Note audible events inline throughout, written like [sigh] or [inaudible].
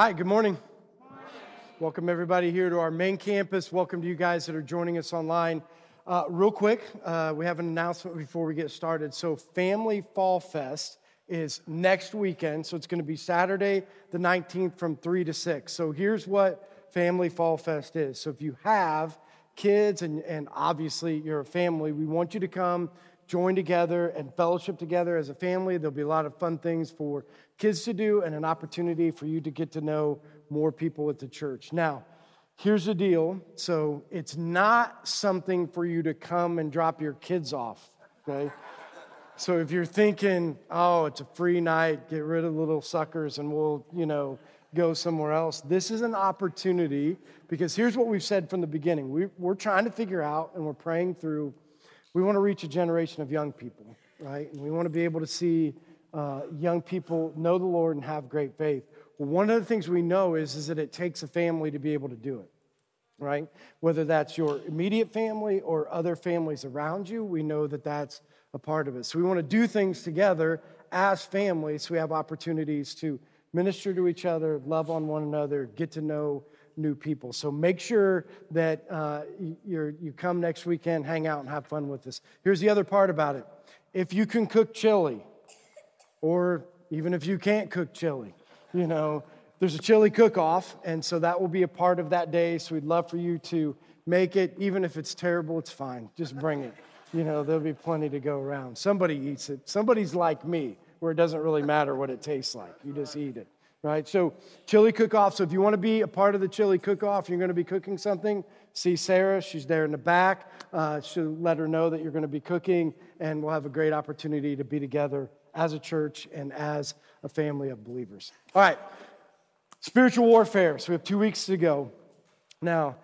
Hi, good morning. Welcome, everybody, here to our main campus. Welcome to you guys that are joining us online. Uh, real quick, uh, we have an announcement before we get started. So, Family Fall Fest is next weekend. So, it's going to be Saturday, the 19th, from 3 to 6. So, here's what Family Fall Fest is. So, if you have kids and, and obviously you're a family, we want you to come join together and fellowship together as a family. There'll be a lot of fun things for kids to do and an opportunity for you to get to know more people at the church. Now, here's the deal. So, it's not something for you to come and drop your kids off, okay? So, if you're thinking, oh, it's a free night, get rid of little suckers and we'll, you know, go somewhere else, this is an opportunity because here's what we've said from the beginning. We, we're trying to figure out and we're praying through we want to reach a generation of young people, right? And we want to be able to see uh, young people know the Lord and have great faith. One of the things we know is, is that it takes a family to be able to do it, right? Whether that's your immediate family or other families around you, we know that that's a part of it. So we want to do things together as families so we have opportunities to minister to each other, love on one another, get to know new people. So make sure that uh, you you come next weekend, hang out, and have fun with us. Here's the other part about it if you can cook chili, or even if you can't cook chili, you know, there's a chili cook off, and so that will be a part of that day. So we'd love for you to make it. Even if it's terrible, it's fine. Just bring it. You know, there'll be plenty to go around. Somebody eats it. Somebody's like me, where it doesn't really matter what it tastes like. You just eat it right? So, chili cook off. So, if you want to be a part of the chili cook off, you're going to be cooking something, see Sarah. She's there in the back. Uh, she'll let her know that you're going to be cooking, and we'll have a great opportunity to be together as a church and as a family of believers. All right, spiritual warfare. So, we have two weeks to go. Now,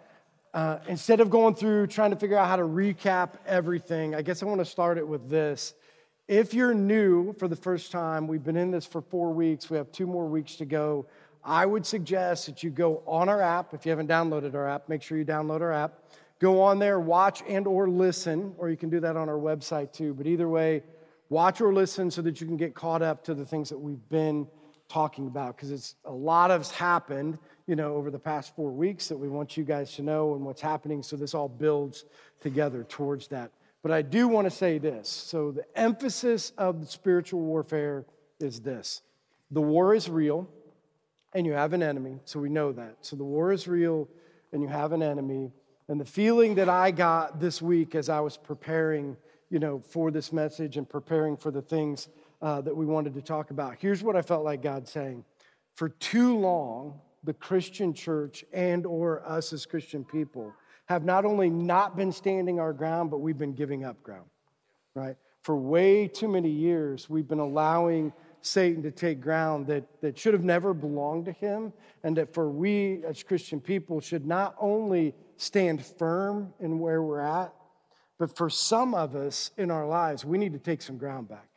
uh, instead of going through trying to figure out how to recap everything, I guess I want to start it with this. If you're new for the first time, we've been in this for four weeks, we have two more weeks to go. I would suggest that you go on our app. If you haven't downloaded our app, make sure you download our app. Go on there, watch and or listen, or you can do that on our website too. But either way, watch or listen so that you can get caught up to the things that we've been talking about because it's a lot has happened you know over the past four weeks that we want you guys to know and what's happening so this all builds together towards that but I do want to say this. So, the emphasis of the spiritual warfare is this the war is real, and you have an enemy. So, we know that. So, the war is real, and you have an enemy. And the feeling that I got this week as I was preparing, you know, for this message and preparing for the things uh, that we wanted to talk about, here's what I felt like God saying. For too long, the Christian church and or us as Christian people have not only not been standing our ground, but we've been giving up ground, right? For way too many years, we've been allowing Satan to take ground that, that should have never belonged to him, and that for we as Christian people should not only stand firm in where we're at, but for some of us in our lives, we need to take some ground back,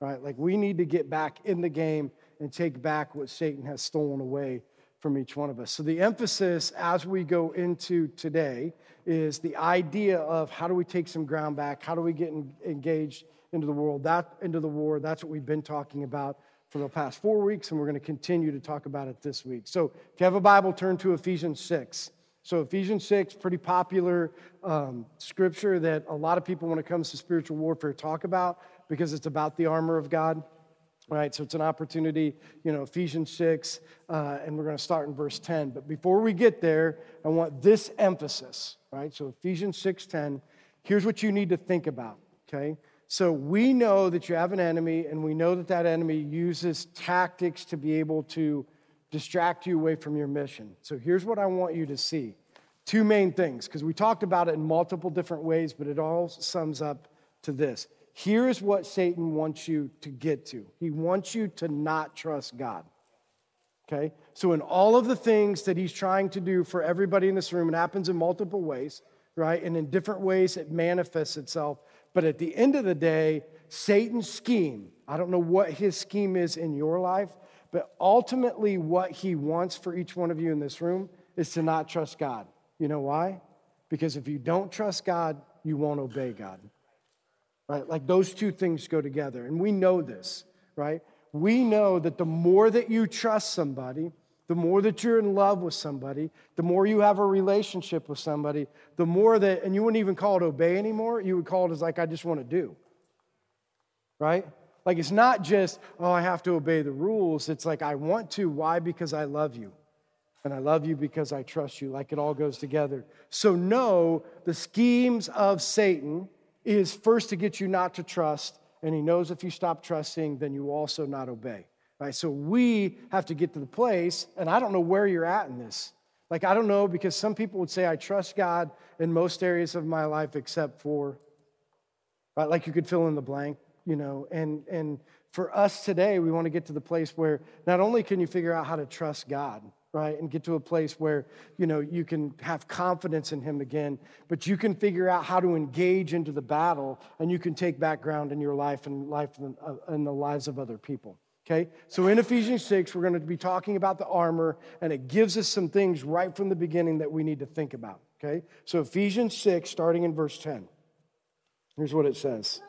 right? Like we need to get back in the game and take back what Satan has stolen away from each one of us. So, the emphasis as we go into today is the idea of how do we take some ground back? How do we get engaged into the world, that into the war? That's what we've been talking about for the past four weeks, and we're going to continue to talk about it this week. So, if you have a Bible, turn to Ephesians 6. So, Ephesians 6, pretty popular um, scripture that a lot of people, when it comes to spiritual warfare, talk about because it's about the armor of God right? So it's an opportunity, you know, Ephesians 6, uh, and we're going to start in verse 10. But before we get there, I want this emphasis, right? So Ephesians 6 10, here's what you need to think about, okay? So we know that you have an enemy, and we know that that enemy uses tactics to be able to distract you away from your mission. So here's what I want you to see two main things, because we talked about it in multiple different ways, but it all sums up to this Here's what Satan wants you to get to he wants you to not trust God. Okay? So, in all of the things that he's trying to do for everybody in this room, it happens in multiple ways, right? And in different ways it manifests itself. But at the end of the day, Satan's scheme, I don't know what his scheme is in your life, but ultimately what he wants for each one of you in this room is to not trust God. You know why? Because if you don't trust God, you won't obey God right? Like those two things go together. And we know this, right? We know that the more that you trust somebody, the more that you're in love with somebody, the more you have a relationship with somebody, the more that, and you wouldn't even call it obey anymore, you would call it as like, I just want to do. Right? Like it's not just, oh, I have to obey the rules. It's like, I want to. Why? Because I love you. And I love you because I trust you. Like it all goes together. So, no, the schemes of Satan is first to get you not to trust. And he knows if you stop trusting, then you also not obey. Right? So we have to get to the place, and I don't know where you're at in this. Like, I don't know because some people would say, I trust God in most areas of my life except for, right? Like you could fill in the blank you know, and, and for us today, we want to get to the place where not only can you figure out how to trust God, right, and get to a place where, you know, you can have confidence in Him again, but you can figure out how to engage into the battle and you can take background in your life and life in uh, the lives of other people. Okay, so in Ephesians 6, we're going to be talking about the armor, and it gives us some things right from the beginning that we need to think about. Okay, so Ephesians 6, starting in verse 10. Here's what it says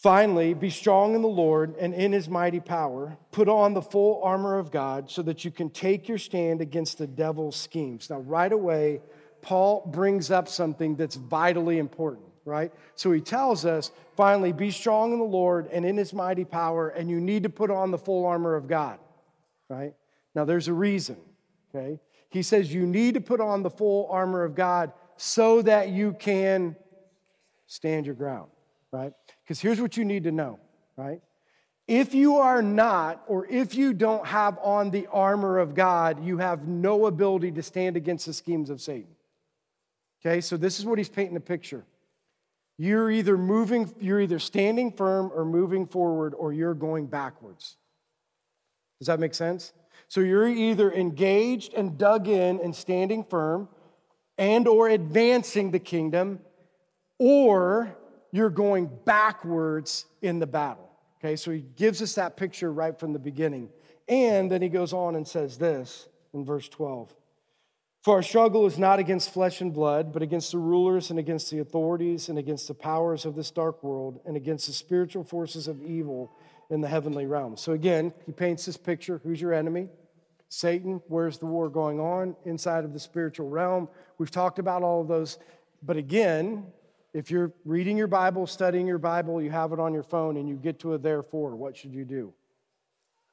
Finally, be strong in the Lord and in his mighty power. Put on the full armor of God so that you can take your stand against the devil's schemes. Now, right away, Paul brings up something that's vitally important, right? So he tells us, finally, be strong in the Lord and in his mighty power, and you need to put on the full armor of God, right? Now, there's a reason, okay? He says you need to put on the full armor of God so that you can stand your ground, right? Because here's what you need to know, right? If you are not, or if you don't have on the armor of God, you have no ability to stand against the schemes of Satan. Okay, so this is what he's painting a picture. You're either moving, you're either standing firm or moving forward, or you're going backwards. Does that make sense? So you're either engaged and dug in and standing firm and or advancing the kingdom, or you're going backwards in the battle. Okay, so he gives us that picture right from the beginning. And then he goes on and says this in verse 12 For our struggle is not against flesh and blood, but against the rulers and against the authorities and against the powers of this dark world and against the spiritual forces of evil in the heavenly realm. So again, he paints this picture who's your enemy? Satan. Where's the war going on? Inside of the spiritual realm. We've talked about all of those. But again, if you're reading your Bible, studying your Bible, you have it on your phone, and you get to a therefore, what should you do?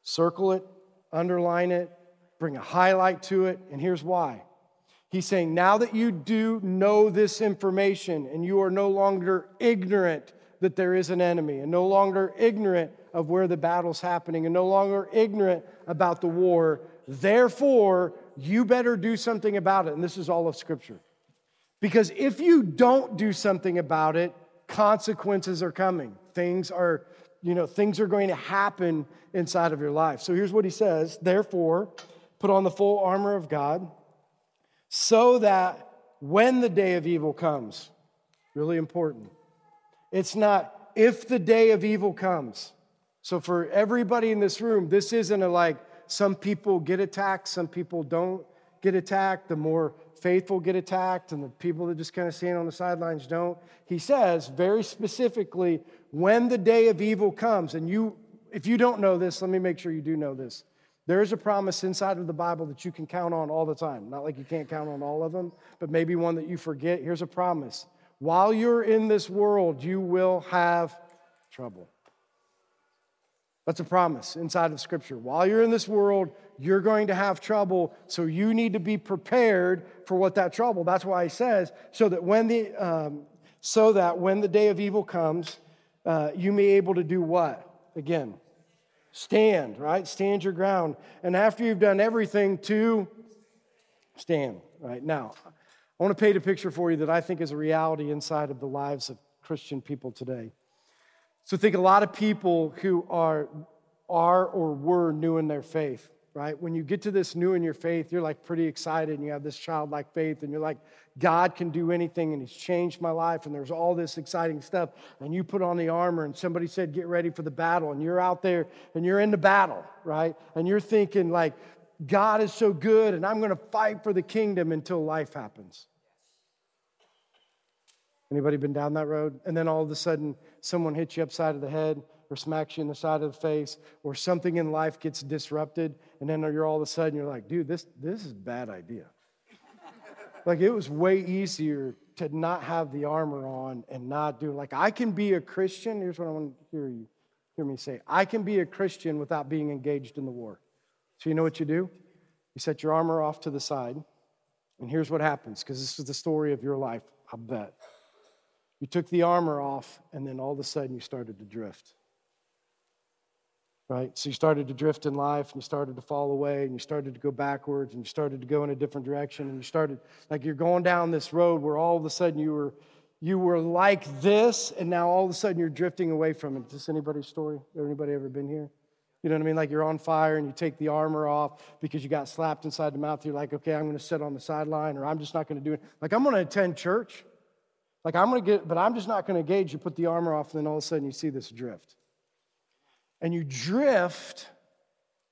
Circle it, underline it, bring a highlight to it, and here's why. He's saying, now that you do know this information and you are no longer ignorant that there is an enemy and no longer ignorant of where the battle's happening and no longer ignorant about the war, therefore, you better do something about it. And this is all of Scripture. Because if you don't do something about it, consequences are coming. Things are, you know, things are going to happen inside of your life. So here's what he says Therefore, put on the full armor of God so that when the day of evil comes, really important, it's not if the day of evil comes. So for everybody in this room, this isn't a like some people get attacked, some people don't get attacked. The more faithful get attacked and the people that just kind of stand on the sidelines don't. He says very specifically, when the day of evil comes, and you, if you don't know this, let me make sure you do know this. There is a promise inside of the Bible that you can count on all the time. Not like you can't count on all of them, but maybe one that you forget. Here's a promise. While you're in this world, you will have trouble. That's a promise inside of Scripture. While you're in this world, you're going to have trouble, so you need to be prepared for what that trouble. That's why he says, so that when the um, so that when the day of evil comes, uh, you may be able to do what? Again, stand, right? Stand your ground. And after you've done everything to stand, right? Now, I want to paint a picture for you that I think is a reality inside of the lives of Christian people today. So think a lot of people who are are or were new in their faith right? When you get to this new in your faith, you're like pretty excited and you have this childlike faith and you're like, God can do anything and He's changed my life and there's all this exciting stuff. And you put on the armor and somebody said, Get ready for the battle. And you're out there and you're in the battle, right? And you're thinking, like, God is so good and I'm going to fight for the kingdom until life happens. Anybody been down that road? And then all of a sudden, someone hits you upside of the head or smacks you in the side of the face or something in life gets disrupted and then you're all of a sudden you're like, dude, this, this is a bad idea. like it was way easier to not have the armor on and not do like I can be a Christian. Here's what I want to hear you hear me say. I can be a Christian without being engaged in the war. So you know what you do? You set your armor off to the side. And here's what happens, because this is the story of your life, I bet. You took the armor off, and then all of a sudden you started to drift right? So you started to drift in life and you started to fall away and you started to go backwards and you started to go in a different direction and you started like you're going down this road where all of a sudden you were you were like this and now all of a sudden you're drifting away from it. Is this anybody's story? Anybody ever been here? You know what I mean? Like you're on fire and you take the armor off because you got slapped inside the mouth. You're like, okay, I'm going to sit on the sideline or I'm just not going to do it. Like I'm going to attend church. Like I'm going to get, but I'm just not going to engage. You put the armor off and then all of a sudden you see this drift and you drift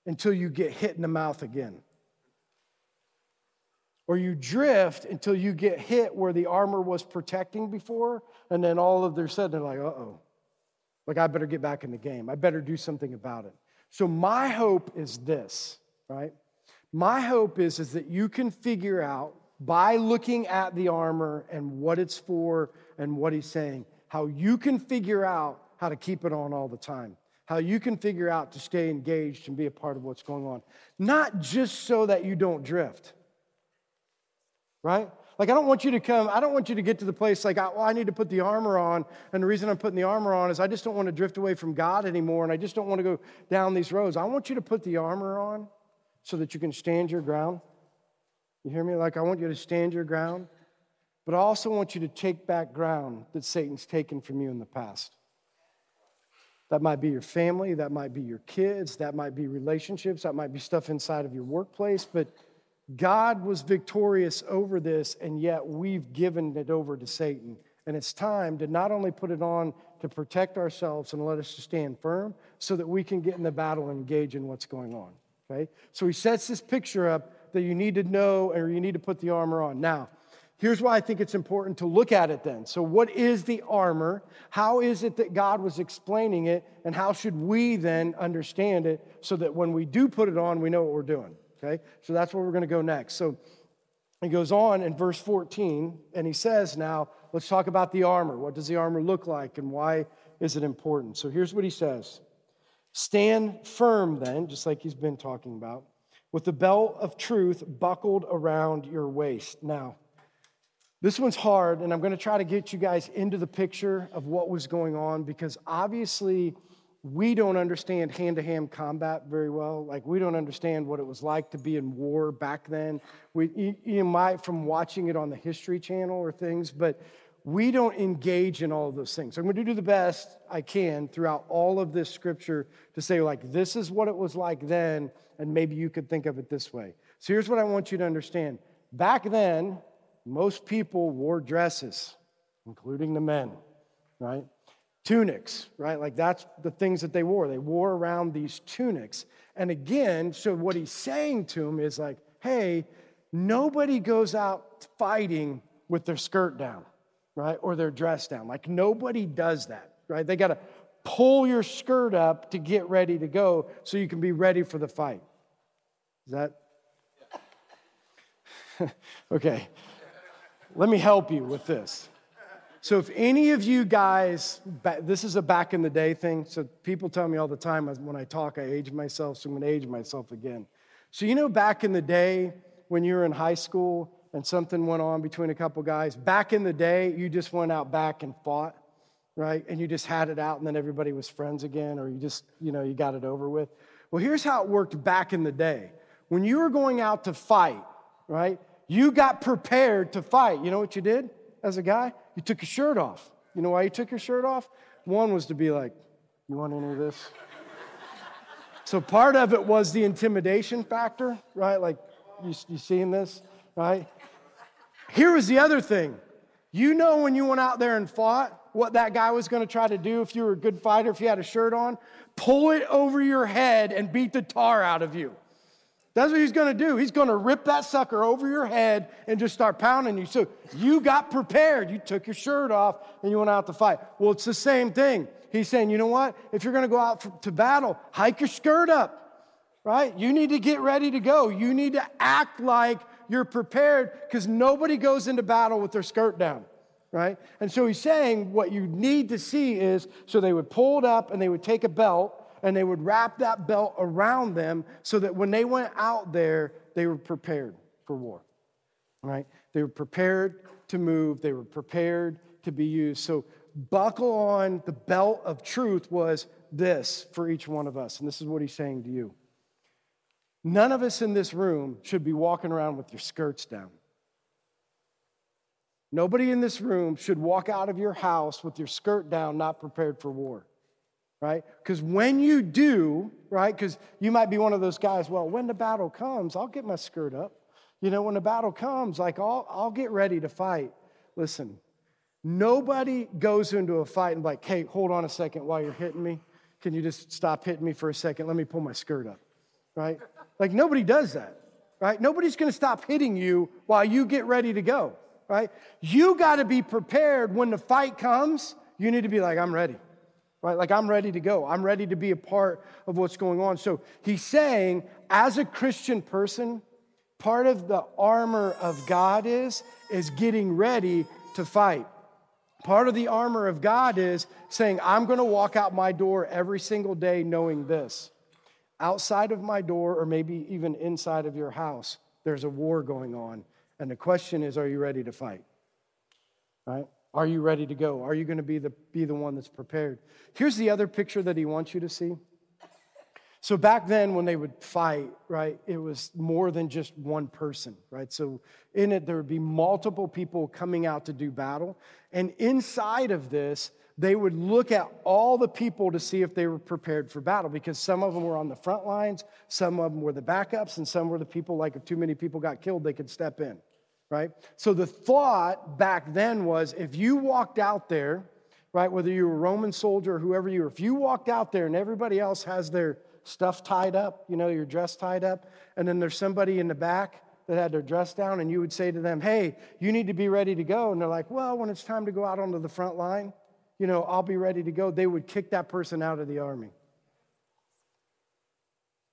until you get hit in the mouth again. Or you drift until you get hit where the armor was protecting before, and then all of their sudden they're like, uh oh, like I better get back in the game. I better do something about it. So my hope is this, right? My hope is, is that you can figure out by looking at the armor and what it's for and what he's saying, how you can figure out how to keep it on all the time how you can figure out to stay engaged and be a part of what's going on. Not just so that you don't drift, right? Like, I don't want you to come, I don't want you to get to the place like, well, I need to put the armor on. And the reason I'm putting the armor on is I just don't want to drift away from God anymore and I just don't want to go down these roads. I want you to put the armor on so that you can stand your ground. You hear me? Like, I want you to stand your ground, but I also want you to take back ground that Satan's taken from you in the past. That might be your family, that might be your kids, that might be relationships, that might be stuff inside of your workplace. But God was victorious over this, and yet we've given it over to Satan. And it's time to not only put it on to protect ourselves and let us stand firm so that we can get in the battle and engage in what's going on. Okay? So he sets this picture up that you need to know or you need to put the armor on. Now, Here's why I think it's important to look at it then. So, what is the armor? How is it that God was explaining it? And how should we then understand it so that when we do put it on, we know what we're doing? Okay? So, that's where we're going to go next. So, he goes on in verse 14 and he says, Now, let's talk about the armor. What does the armor look like and why is it important? So, here's what he says Stand firm then, just like he's been talking about, with the belt of truth buckled around your waist. Now, this one's hard, and I'm going to try to get you guys into the picture of what was going on because obviously we don't understand hand to hand combat very well. Like, we don't understand what it was like to be in war back then. We, you, might from watching it on the History Channel or things, but we don't engage in all of those things. So I'm going to do the best I can throughout all of this scripture to say, like, this is what it was like then, and maybe you could think of it this way. So here's what I want you to understand. Back then, most people wore dresses, including the men, right? Tunics, right? Like that's the things that they wore. They wore around these tunics. And again, so what he's saying to them is like, hey, nobody goes out fighting with their skirt down, right? Or their dress down. Like nobody does that, right? They got to pull your skirt up to get ready to go so you can be ready for the fight. Is that? [laughs] okay. Let me help you with this. So, if any of you guys, this is a back in the day thing. So, people tell me all the time when I talk, I age myself, so I'm going to age myself again. So, you know, back in the day when you were in high school and something went on between a couple guys, back in the day, you just went out back and fought, right? And you just had it out and then everybody was friends again, or you just, you know, you got it over with. Well, here's how it worked back in the day. When you were going out to fight, right? You got prepared to fight. You know what you did as a guy? You took your shirt off. You know why you took your shirt off? One was to be like, You want any of this? so part of it was the intimidation factor, right? Like, you, you seeing this, right? Here was the other thing. You know, when you went out there and fought, what that guy was going to try to do if you were a good fighter, if you had a shirt on? Pull it over your head and beat the tar out of you. That's what he's going to do. He's going to rip that sucker over your head and just start pounding you. So you got prepared. You took your shirt off and you went out to fight. Well, it's the same thing. he's saying, you know what? If you're going to go out to battle, hike your skirt up, right? You need to get ready to go. You need to act like you're prepared because nobody goes into battle with their skirt down, right? And so he's saying what you need to see is so they would pull it up and they would take a belt and they would wrap that belt around them so that when they went out there, they were prepared for war, right? They were prepared to move, they were prepared to be used. So, buckle on the belt of truth was this for each one of us. And this is what he's saying to you. None of us in this room should be walking around with your skirts down. Nobody in this room should walk out of your house with your skirt down, not prepared for war, right? Because when you do, right, because you might be one of those guys, well, when the battle comes, I'll get my skirt up. You know, when the battle comes, like, I'll, I'll get ready to fight. Listen, nobody goes into a fight and, like, hey, hold on a second while you're hitting me. Can you just stop hitting me for a second? Let me pull my skirt up, right? Like, nobody does that, right? Nobody's gonna stop hitting you while you get ready to go, right? You gotta be prepared when the fight comes. You need to be like, I'm ready, right? Like, I'm ready to go. I'm ready to be a part of what's going on. So, he's saying, as a Christian person, part of the armor of God is is getting ready to fight. Part of the armor of God is saying, I'm going to walk out my door every single day knowing this. Outside of my door, or maybe even inside of your house, there's a war going on. And the question is, are you ready to fight? Right? Are you ready to go? Are you going to be the, be the one that's prepared? Here's the other picture that he wants you to see. So back then, when they would fight, right, it was more than just one person, right? So in it, there would be multiple people coming out to do battle. And inside of this, they would look at all the people to see if they were prepared for battle because some of them were on the front lines, some of them were the backups, and some were the people, like if too many people got killed, they could step in, right? So the thought back then was if you walked out there, right, whether you were a Roman soldier or whoever you were, if you walked out there and everybody else has their stuff tied up, you know, your dress tied up, and then there's somebody in the back that had their dress down, and you would say to them, Hey, you need to be ready to go. And they're like, Well, when it's time to go out onto the front line, you know, I'll be ready to go. They would kick that person out of the army.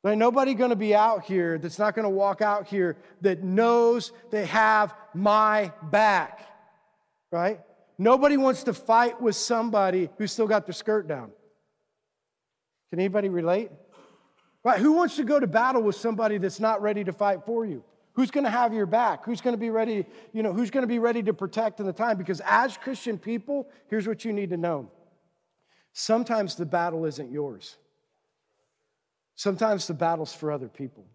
Nobody going to be out here that's not going to walk out here that knows they have my back, right? Nobody wants to fight with somebody who's still got their skirt down. Can anybody relate? Right? Who wants to go to battle with somebody that's not ready to fight for you? Who's going to have your back? Who's going to be ready, you know, who's going to be ready to protect in the time? Because as Christian people, here's what you need to know. Sometimes the battle isn't yours. Sometimes the battle's for other people.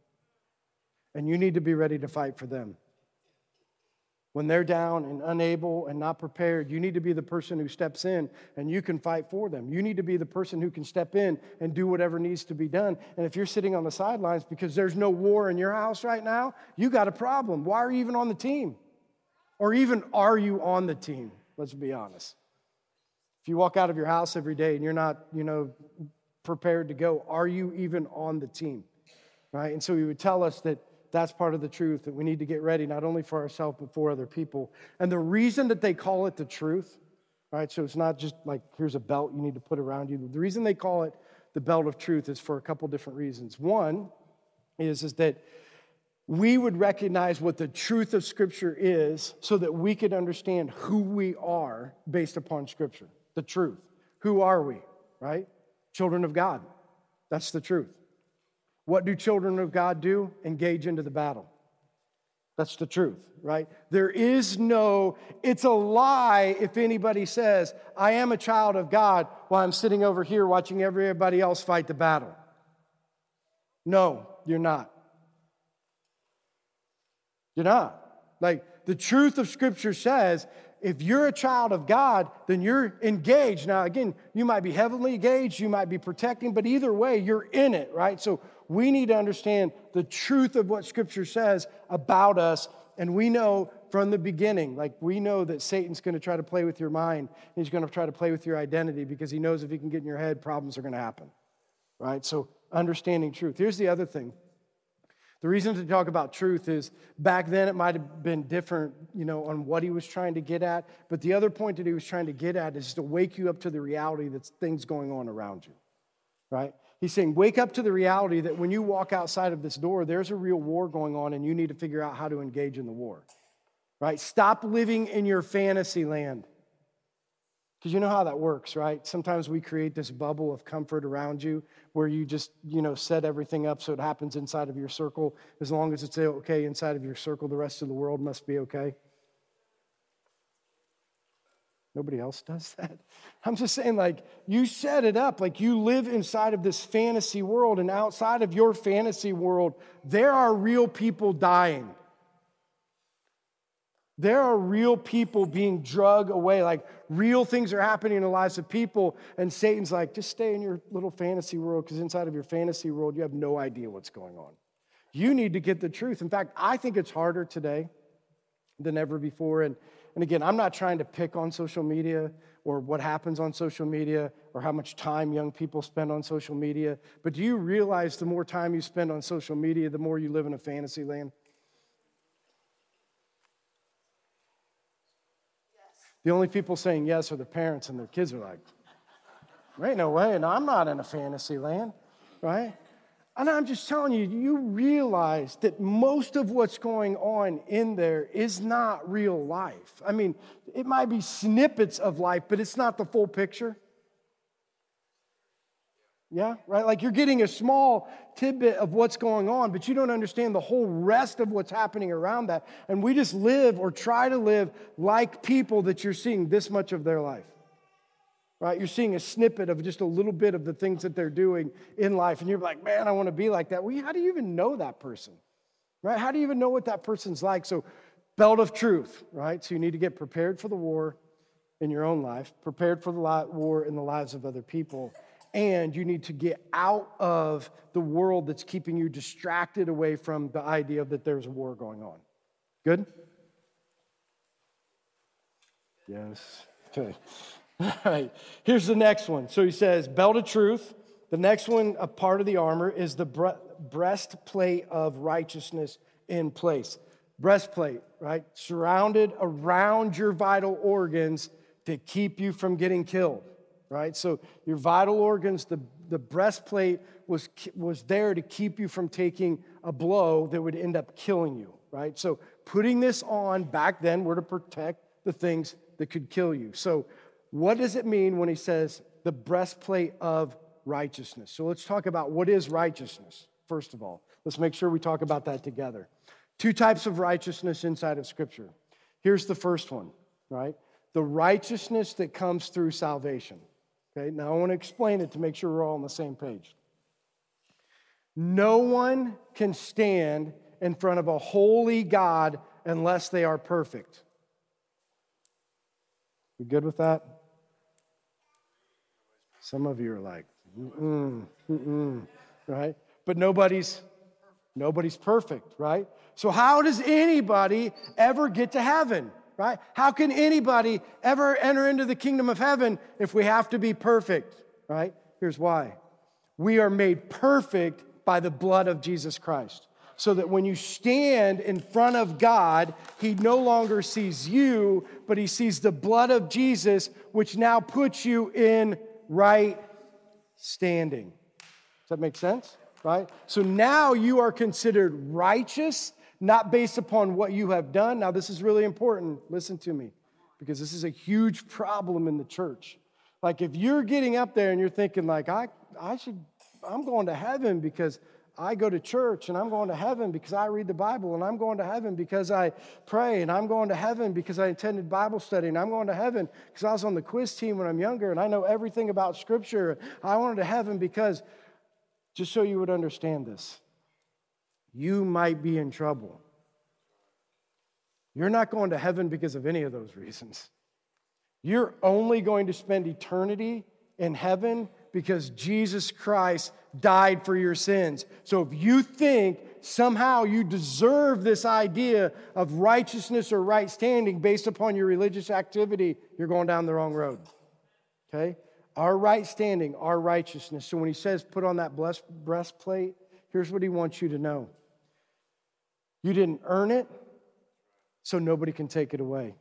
And you need to be ready to fight for them when they're down and unable and not prepared, you need to be the person who steps in and you can fight for them. You need to be the person who can step in and do whatever needs to be done. And if you're sitting on the sidelines because there's no war in your house right now, you got a problem. Why are you even on the team? Or even are you on the team? Let's be honest. If you walk out of your house every day and you're not, you know, prepared to go, are you even on the team? Right? And so he would tell us that that's part of the truth that we need to get ready, not only for ourselves, but for other people. And the reason that they call it the truth, right? So it's not just like, here's a belt you need to put around you. The reason they call it the belt of truth is for a couple different reasons. One is, is that we would recognize what the truth of Scripture is so that we could understand who we are based upon Scripture. The truth. Who are we, right? Children of God. That's the truth. What do children of God do? Engage into the battle. That's the truth, right? There is no, it's a lie if anybody says, I am a child of God while I'm sitting over here watching everybody else fight the battle. No, you're not. You're not. Like the truth of Scripture says, if you're a child of God, then you're engaged. Now, again, you might be heavily engaged, you might be protecting, but either way, you're in it, right? So we need to understand the truth of what Scripture says about us. And we know from the beginning, like we know that Satan's going to try to play with your mind. and He's going to try to play with your identity because he knows if he can get in your head, problems are going to happen. Right? So, understanding truth. Here's the other thing The reason to talk about truth is back then it might have been different, you know, on what he was trying to get at. But the other point that he was trying to get at is to wake you up to the reality that things going on around you, right? He's saying, wake up to the reality that when you walk outside of this door, there's a real war going on and you need to figure out how to engage in the war, right? Stop living in your fantasy land. Because you know how that works, right? Sometimes we create this bubble of comfort around you where you just, you know, set everything up so it happens inside of your circle. As long as it's okay inside of your circle, the rest of the world must be okay. Nobody else does that. [laughs] I'm just saying, like, you set it up. Like, you live inside of this fantasy world, and outside of your fantasy world, there are real people dying. There are real people being drug away. Like real things are happening in the lives of people. And Satan's like, just stay in your little fantasy world because inside of your fantasy world, you have no idea what's going on. You need to get the truth. In fact, I think it's harder today than ever before. And, and again, I'm not trying to pick on social media or what happens on social media or how much time young people spend on social media. But do you realize the more time you spend on social media, the more you live in a fantasy land? The only people saying yes are the parents, and their kids are like, there ain't no way, and I'm not in a fantasy land, right? And I'm just telling you, you realize that most of what's going on in there is not real life. I mean, it might be snippets of life, but it's not the full picture. Yeah, right? Like you're getting a small tidbit of what's going on, but you don't understand the whole rest of what's happening around that. And we just live or try to live like people that you're seeing this much of their life. Right? You're seeing a snippet of just a little bit of the things that they're doing in life. And you're like, man, I want to be like that. Well, how do you even know that person? Right? How do you even know what that person's like? So, belt of truth, right? So, you need to get prepared for the war in your own life, prepared for the war in the lives of other people and you need to get out of the world that's keeping you distracted away from the idea that there's a war going on. Good? Yes. Okay. [laughs] All right. Here's the next one. So he says, belt of truth. The next one, a part of the armor, is the breastplate of righteousness in place. Breastplate, right? Surrounded around your vital organs to keep you from getting killed right? So your vital organs, the, the breastplate was, was there to keep you from taking a blow that would end up killing you, right? So putting this on back then were to protect the things that could kill you. So what does it mean when he says the breastplate of righteousness? So let's talk about what is righteousness, first of all. Let's make sure we talk about that together. Two types of righteousness inside of Scripture. Here's the first one, right? The righteousness that comes through salvation. Okay, now I want to explain it to make sure we're all on the same page. No one can stand in front of a holy God unless they are perfect. We good with that? Some of you are like, mm-mm, mm-mm, right? But nobody's nobody's perfect, right? So how does anybody ever get to heaven? Right? How can anybody ever enter into the kingdom of heaven if we have to be perfect, right? Here's why we are made perfect by the blood of Jesus Christ. So that when you stand in front of God, He no longer sees you, but He sees the blood of Jesus, which now puts you in right standing. Does that make sense? Right? So now you are considered righteous not based upon what you have done. Now, this is really important. Listen to me, because this is a huge problem in the church. Like, if you're getting up there and you're thinking, like, I, I should, I'm going to heaven because I go to church and I'm going to heaven because I read the Bible and I'm going to heaven because I pray and I'm going to heaven because I attended Bible study and I'm going to heaven because I was on the quiz team when I'm younger and I know everything about Scripture. I wanted to heaven because, just so you would understand this, you might be in trouble. You're not going to heaven because of any of those reasons. You're only going to spend eternity in heaven because Jesus Christ died for your sins. So if you think somehow you deserve this idea of righteousness or right standing based upon your religious activity, you're going down the wrong road. Okay? Our right standing, our righteousness. So when he says put on that breastplate, here's what he wants you to know You didn't earn it, so nobody can take it away.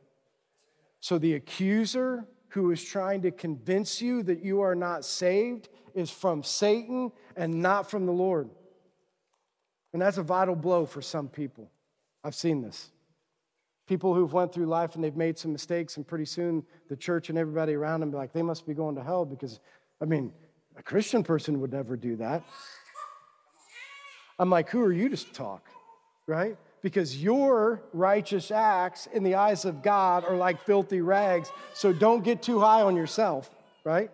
So the accuser who is trying to convince you that you are not saved is from Satan and not from the Lord. And that's a vital blow for some people. I've seen this. People who've went through life and they've made some mistakes, and pretty soon the church and everybody around them be like, they must be going to hell because, I mean, a Christian person would never do that. I'm like, who are you to talk, right? Because your righteous acts in the eyes of God are like filthy rags. So don't get too high on yourself, right?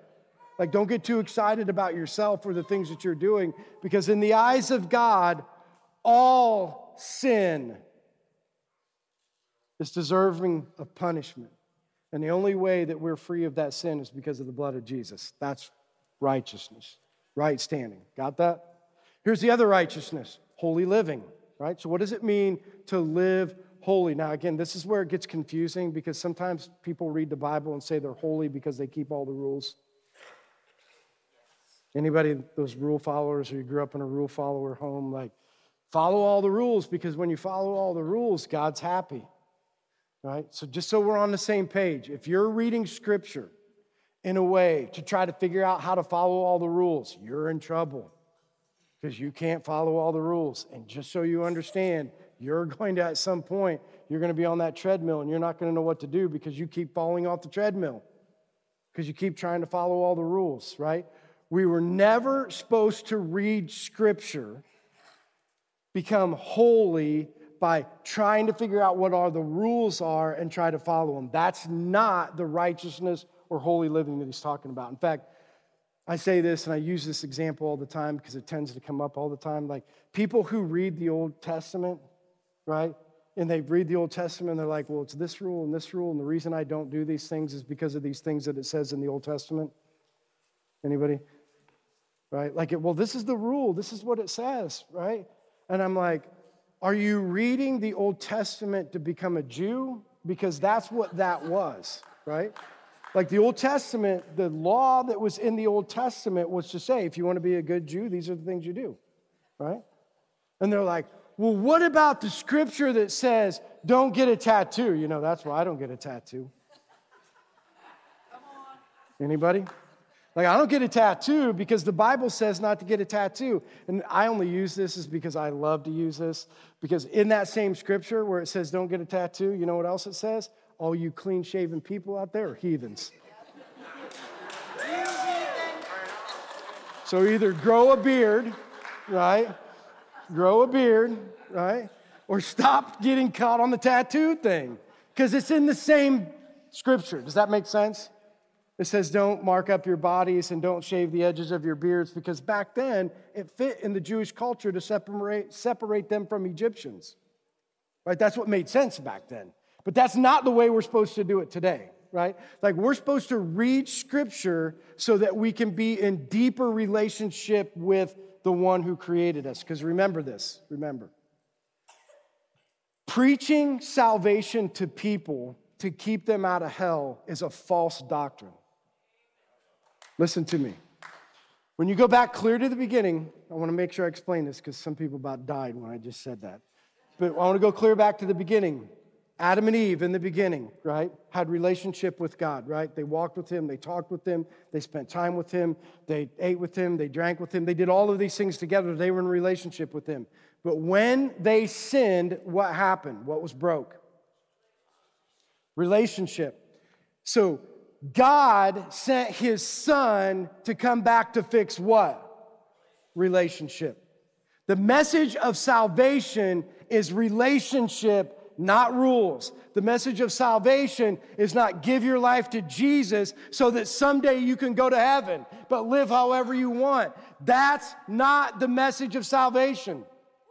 Like, don't get too excited about yourself or the things that you're doing, because in the eyes of God, all sin is deserving of punishment. And the only way that we're free of that sin is because of the blood of Jesus. That's righteousness, right standing. Got that? Here's the other righteousness holy living, right? So, what does it mean to live holy? Now, again, this is where it gets confusing because sometimes people read the Bible and say they're holy because they keep all the rules. Anybody, those rule followers, or you grew up in a rule follower home, like, follow all the rules because when you follow all the rules, God's happy right? So, just so we're on the same page, if you're reading scripture in a way to try to figure out how to follow all the rules, you're in trouble because you can't follow all the rules. And just so you understand, you're [laughs] going to, at some point, you're going to be on that treadmill and you're not going to know what to do because you keep falling off the treadmill because you keep trying to follow all the rules, right? We were never supposed to read scripture, become holy by trying to figure out what are the rules are and try to follow them. That's not the righteousness or holy living that he's talking about. In fact, I say this and I use this example all the time because it tends to come up all the time. Like people who read the Old Testament, right? And they read the Old Testament and they're like, well, it's this rule and this rule. And the reason I don't do these things is because of these things that it says in the Old Testament. Anybody? Right? Like, well, this is the rule. This is what it says, right? And I'm like, are you reading the Old Testament to become a Jew? Because that's what that was, right? Like the Old Testament, the law that was in the Old Testament was to say, if you want to be a good Jew, these are the things you do, right? And they're like, well, what about the scripture that says, don't get a tattoo? You know, that's why I don't get a tattoo. Anybody? Like, I don't get a tattoo because the Bible says not to get a tattoo. And I only use this is because I love to use this. Because in that same scripture where it says don't get a tattoo, you know what else it says? All you clean shaven people out there are heathens. So either grow a beard, right? Grow a beard, right? Or stop getting caught on the tattoo thing because it's in the same scripture. Does that make sense? It says, don't mark up your bodies and don't shave the edges of your beards because back then it fit in the Jewish culture to separate, separate them from Egyptians. Right? That's what made sense back then. But that's not the way we're supposed to do it today, right? Like we're supposed to read scripture so that we can be in deeper relationship with the one who created us. Because remember this, remember. Preaching salvation to people to keep them out of hell is a false doctrine. Listen to me. When you go back clear to the beginning, I want to make sure I explain this because some people about died when I just said that. But I want to go clear back to the beginning. Adam and Eve in the beginning, right, had relationship with God, right? They walked with him, they talked with him, they spent time with him, they ate with him, they drank with him. They did all of these things together. They were in relationship with him. But when they sinned, what happened? What was broke? Relationship. So God sent his son to come back to fix what? Relationship. The message of salvation is relationship, not rules. The message of salvation is not give your life to Jesus so that someday you can go to heaven, but live however you want. That's not the message of salvation.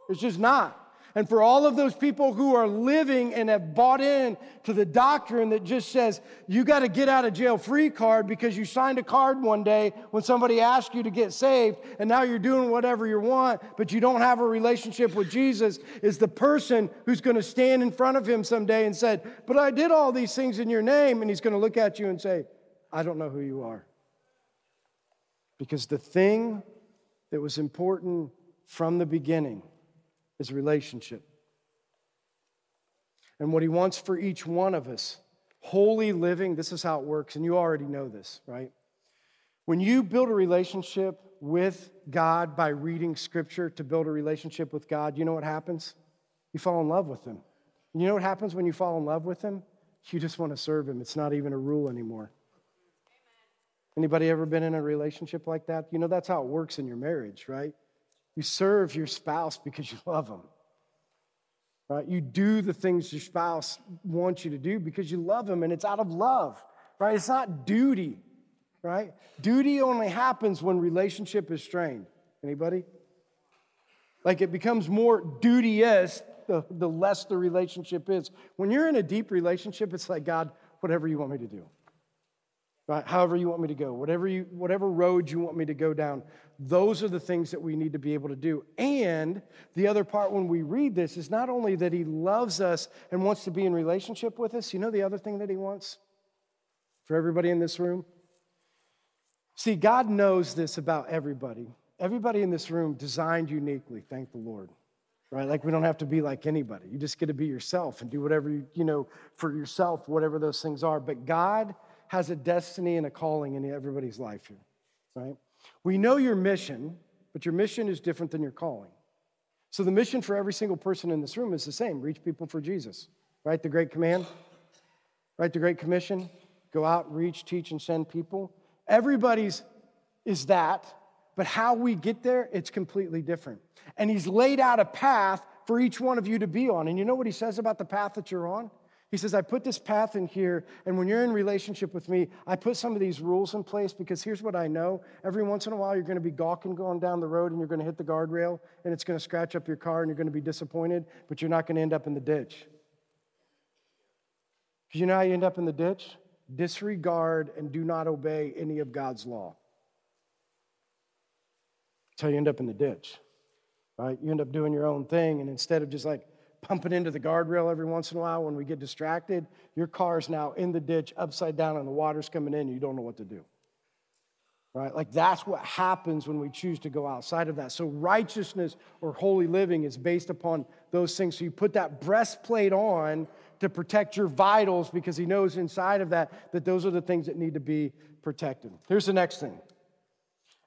It's just not. And for all of those people who are living and have bought in to the doctrine that just says you got to get out of jail free card because you signed a card one day when somebody asked you to get saved and now you're doing whatever you want, but you don't have a relationship with Jesus, is the person who's going to stand in front of him someday and said, But I did all these things in your name. And he's going to look at you and say, I don't know who you are. Because the thing that was important from the beginning is relationship. and what he wants for each one of us. Holy living, this is how it works, and you already know this, right? When you build a relationship with God by reading scripture to build a relationship with God, you know what happens? You fall in love with him. You know what happens when you fall in love with him? You just want to serve him. It's not even a rule anymore. Anybody ever been in a relationship like that? You know that's how it works in your marriage, right? You serve your spouse because you love them. Right? You do the things your spouse wants you to do because you love them and it's out of love. Right? It's not duty. Right? Duty only happens when relationship is strained. Anybody? Like it becomes more duty-ish the, the less the relationship is. When you're in a deep relationship, it's like, God, whatever you want me to do. Right? However you want me to go, whatever, you, whatever road you want me to go down, those are the things that we need to be able to do. And the other part when we read this is not only that he loves us and wants to be in relationship with us, you know the other thing that he wants for everybody in this room? See, God knows this about everybody. Everybody in this room designed uniquely, thank the Lord. Right? Like we don't have to be like anybody. You just get to be yourself and do whatever you, you know, for yourself, whatever those things are. But God has a destiny and a calling in everybody's life here, right? We know your mission, but your mission is different than your calling. So the mission for every single person in this room is the same reach people for Jesus, right? The Great Command, right? The Great Commission go out, reach, teach, and send people. Everybody's is that, but how we get there, it's completely different. And He's laid out a path for each one of you to be on. And you know what He says about the path that you're on? He says, I put this path in here, and when you're in relationship with me, I put some of these rules in place because here's what I know. Every once in a while, you're going to be gawking going down the road, and you're going to hit the guardrail, and it's going to scratch up your car, and you're going to be disappointed, but you're not going to end up in the ditch. Because you know how you end up in the ditch? Disregard and do not obey any of God's law. That's how you end up in the ditch, right? You end up doing your own thing, and instead of just like, pumping into the guardrail every once in a while when we get distracted, your car's now in the ditch, upside down, and the water's coming in, you don't know what to do. Right? Like that's what happens when we choose to go outside of that. So, righteousness or holy living is based upon those things. So, you put that breastplate on to protect your vitals because he knows inside of that that those are the things that need to be protected. Here's the next thing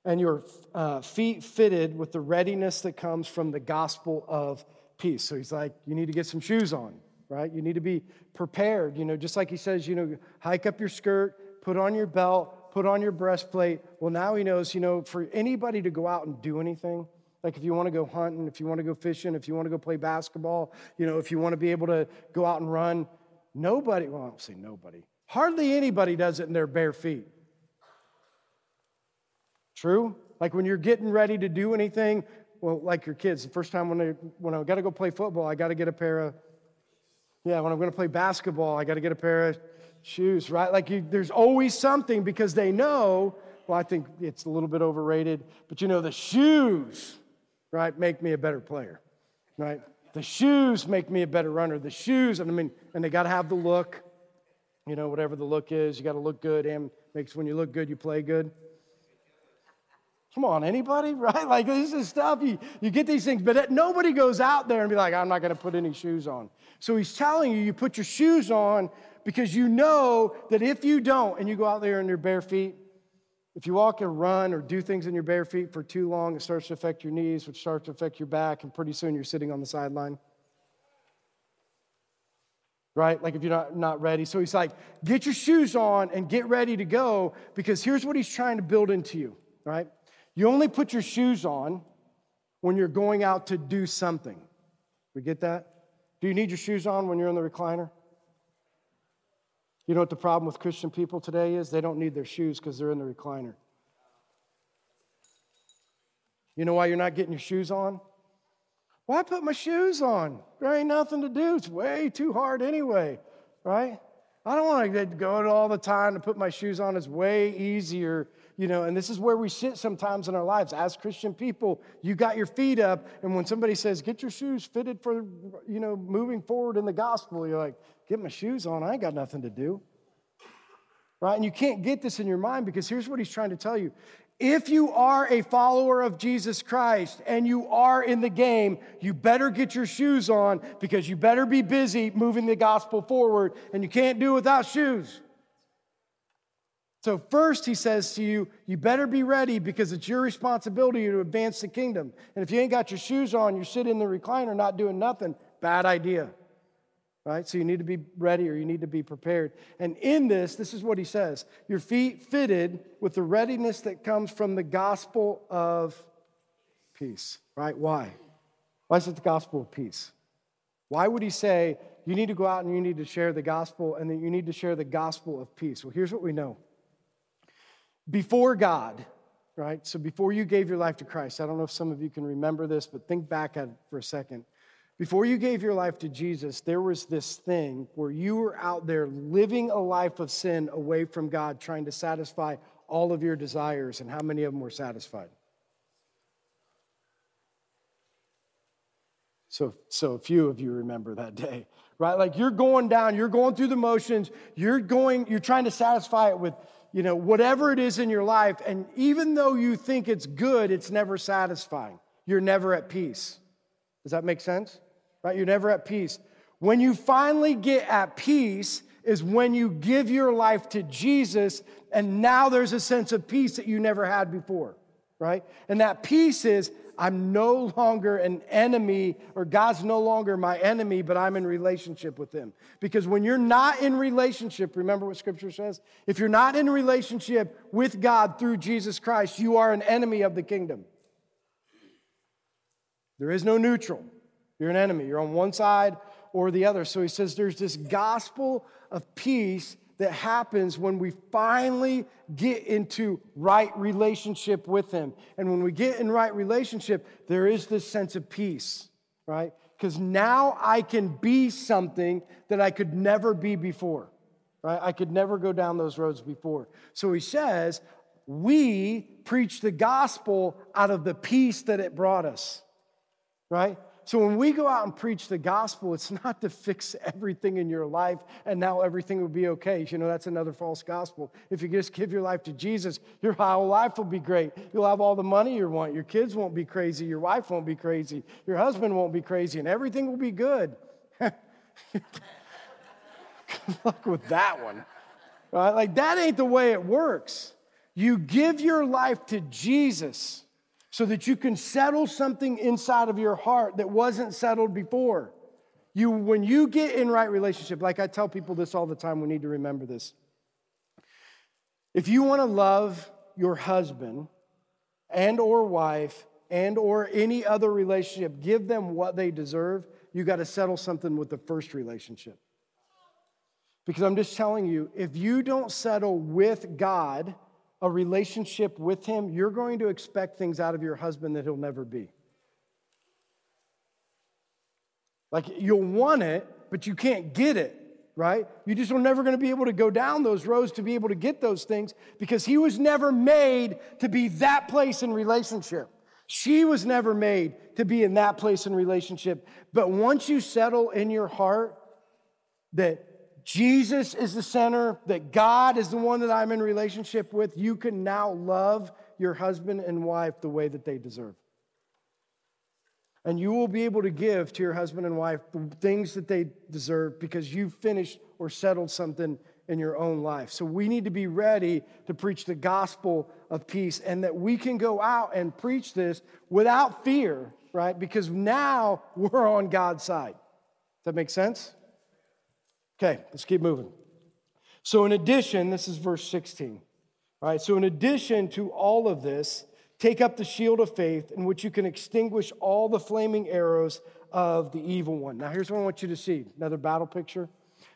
and your uh, feet fitted with the readiness that comes from the gospel of peace. So he's like, you need to get some shoes on, right? You need to be prepared. You know, just like he says, you know, hike up your skirt, put on your belt, put on your breastplate. Well, now he knows, you know, for anybody to go out and do anything, like if you want to go hunting, if you want to go fishing, if you want to go play basketball, you know, if you want to be able to go out and run, nobody, well, I don't say nobody, hardly anybody does it in their bare feet. True? Like when you're getting ready to do anything, well, like your kids, the first time when, they, when I got to go play football, I got to get a pair of, yeah, when I'm going to play basketball, I got to get a pair of shoes, right? Like you, there's always something because they know, well, I think it's a little bit overrated, but you know, the shoes, right, make me a better player, right? The shoes make me a better runner. The shoes, and I mean, and they got to have the look, you know, whatever the look is, you got to look good, and makes when you look good, you play good. Come on, anybody? [laughs] Right? Like this is stuff you, you get these things, but nobody goes out there and be like, I'm not going to put any shoes on. So he's telling you, you put your shoes on because you know that if you don't and you go out there in your bare feet, if you walk and run or do things in your bare feet for too long, it starts to affect your knees, which starts to affect your back, and pretty soon you're sitting on the sideline. Right? Like if you're not, not ready. So he's like, get your shoes on and get ready to go because here's what he's trying to build into you, right? You only put your shoes on when you're going out to do something. We get that? Do you need your shoes on when you're in the recliner? You know what the problem with Christian people today is? They don't need their shoes because they're in the recliner. You know why you're not getting your shoes on? Why put my shoes on? There ain't nothing to do. It's way too hard anyway, right? I don't want to go all the time to put my shoes on. It's way easier you know, and this is where we sit sometimes in our lives as Christian people. You got your feet up, and when somebody says, Get your shoes fitted for, you know, moving forward in the gospel, you're like, Get my shoes on. I ain't got nothing to do. Right? And you can't get this in your mind because here's what he's trying to tell you If you are a follower of Jesus Christ and you are in the game, you better get your shoes on because you better be busy moving the gospel forward, and you can't do it without shoes. So, first, he says to you, you better be ready because it's your responsibility to advance the kingdom. And if you ain't got your shoes on, you're sitting in the recliner not doing nothing, bad idea. Right? So, you need to be ready or you need to be prepared. And in this, this is what he says your feet fitted with the readiness that comes from the gospel of peace. Right? Why? Why is it the gospel of peace? Why would he say you need to go out and you need to share the gospel and that you need to share the gospel of peace? Well, here's what we know before God, right? So before you gave your life to Christ, I don't know if some of you can remember this, but think back at for a second. Before you gave your life to Jesus, there was this thing where you were out there living a life of sin away from God, trying to satisfy all of your desires. And how many of them were satisfied? So, so a few of you remember that day, [laughs] right? Like you're going down, you're going through the motions, you're going, you're trying to satisfy it with you know, whatever it is in your life, and even though you think it's good, it's never satisfying. You're never at peace. Does that make sense? Right? You're never at peace. When you finally get at peace, is when you give your life to Jesus, and now there's a sense of peace that you never had before, right? And that peace is I'm no longer an enemy, or God's no longer my enemy, but I'm in relationship with Him. Because when you're not in relationship, remember what Scripture says? If you're not in relationship with God through Jesus Christ, you are an enemy of the kingdom. There is no neutral. You're an enemy. You're on one side or the other. So he says there's this gospel of peace that happens when we finally get into right relationship with Him. And when we get in right relationship, there is this sense of peace, right? Because now I can be something that I could never be before, right? I could never go down those roads before. So he says, we preach the gospel out of the peace that it brought us, right? So when we go out and preach the gospel, it's not to fix everything in your life and now everything will be okay. You know, that's another false gospel. If you just give your life to Jesus, your whole life will be great. You'll have all the money you want. Your kids won't be crazy. Your wife won't be crazy. Your husband won't be crazy, and everything will be good. [laughs] good luck with that one. Right? Like, that ain't the way it works. You give your life to Jesus so that you can settle something inside of your heart that wasn't settled before. You, when you get in right relationship, like I tell people this all the time, we need to remember this. If you want to love your husband and or wife and or any other relationship, give them what they deserve, you got to settle something with the first relationship. Because I'm just telling you, if you don't settle with God, a relationship with Him, you're going to expect things out of your husband that he'll never be. Like you'll want it, but you can't get it, right? You just are never going to be able to go down those roads to be able to get those things because he was never made to be that place in relationship. She was never made to be in that place in relationship. But once you settle in your heart that Jesus is the center, that God is the one that I'm in relationship with, you can now love your husband and wife the way that they deserve. And you will be able to give to your husband and wife the things that they deserve because you've finished or settled something in your own life. So we need to be ready to preach the gospel of peace and that we can go out and preach this without fear, right? Because now we're on God's side. Does that make sense? Okay, let's keep moving. So, in addition, this is verse 16. All right, so in addition to all of this, take up the shield of faith in which you can extinguish all the flaming arrows of the evil one. Now, here's what I want you to see another battle picture.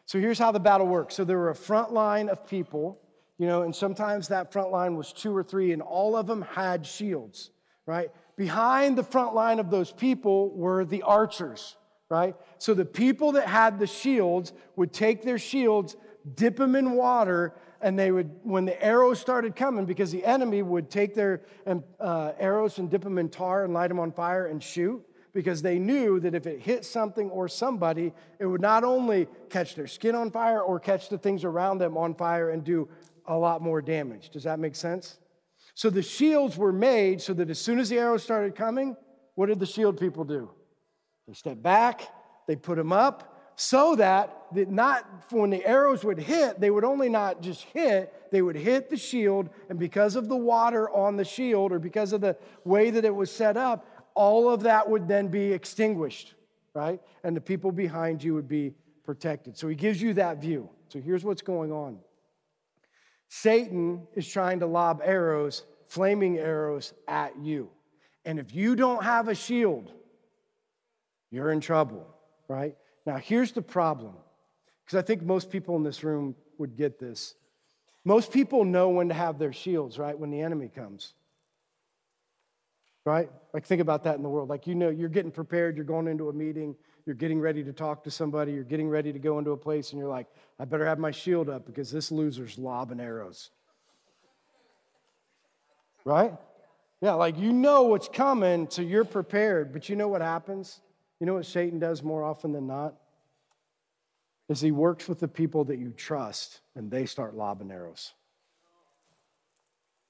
So, here's how the battle works. So, there were a front line of people, you know, and sometimes that front line was two or three, and all of them had shields, right? Behind the front line of those people were the archers right? So the people that had the shields would take their shields, dip them in water, and they would, when the arrows started coming, because the enemy would take their um, uh, arrows and dip them in tar and light them on fire and shoot, because they knew that if it hit something or somebody, it would not only catch their skin on fire or catch the things around them on fire and do a lot more damage. Does that make sense? So the shields were made so that as soon as the arrows started coming, what did the shield people do? They stepped back, they put them up so that, that not when the arrows would hit, they would only not just hit, they would hit the shield, and because of the water on the shield or because of the way that it was set up, all of that would then be extinguished, right? And the people behind you would be protected. So he gives you that view. So here's what's going on Satan is trying to lob arrows, flaming arrows at you. And if you don't have a shield, you're in trouble, right? Now, here's the problem, because I think most people in this room would get this. Most people know when to have their shields, right? When the enemy comes. Right? Like, think about that in the world. Like, you know, you're getting prepared, you're going into a meeting, you're getting ready to talk to somebody, you're getting ready to go into a place, and you're like, I better have my shield up because this loser's lobbing arrows. Right? Yeah, like you know what's coming, so you're prepared. But you know what happens? You know what Satan does more often than not? Is he works with the people that you trust and they start lobbing arrows.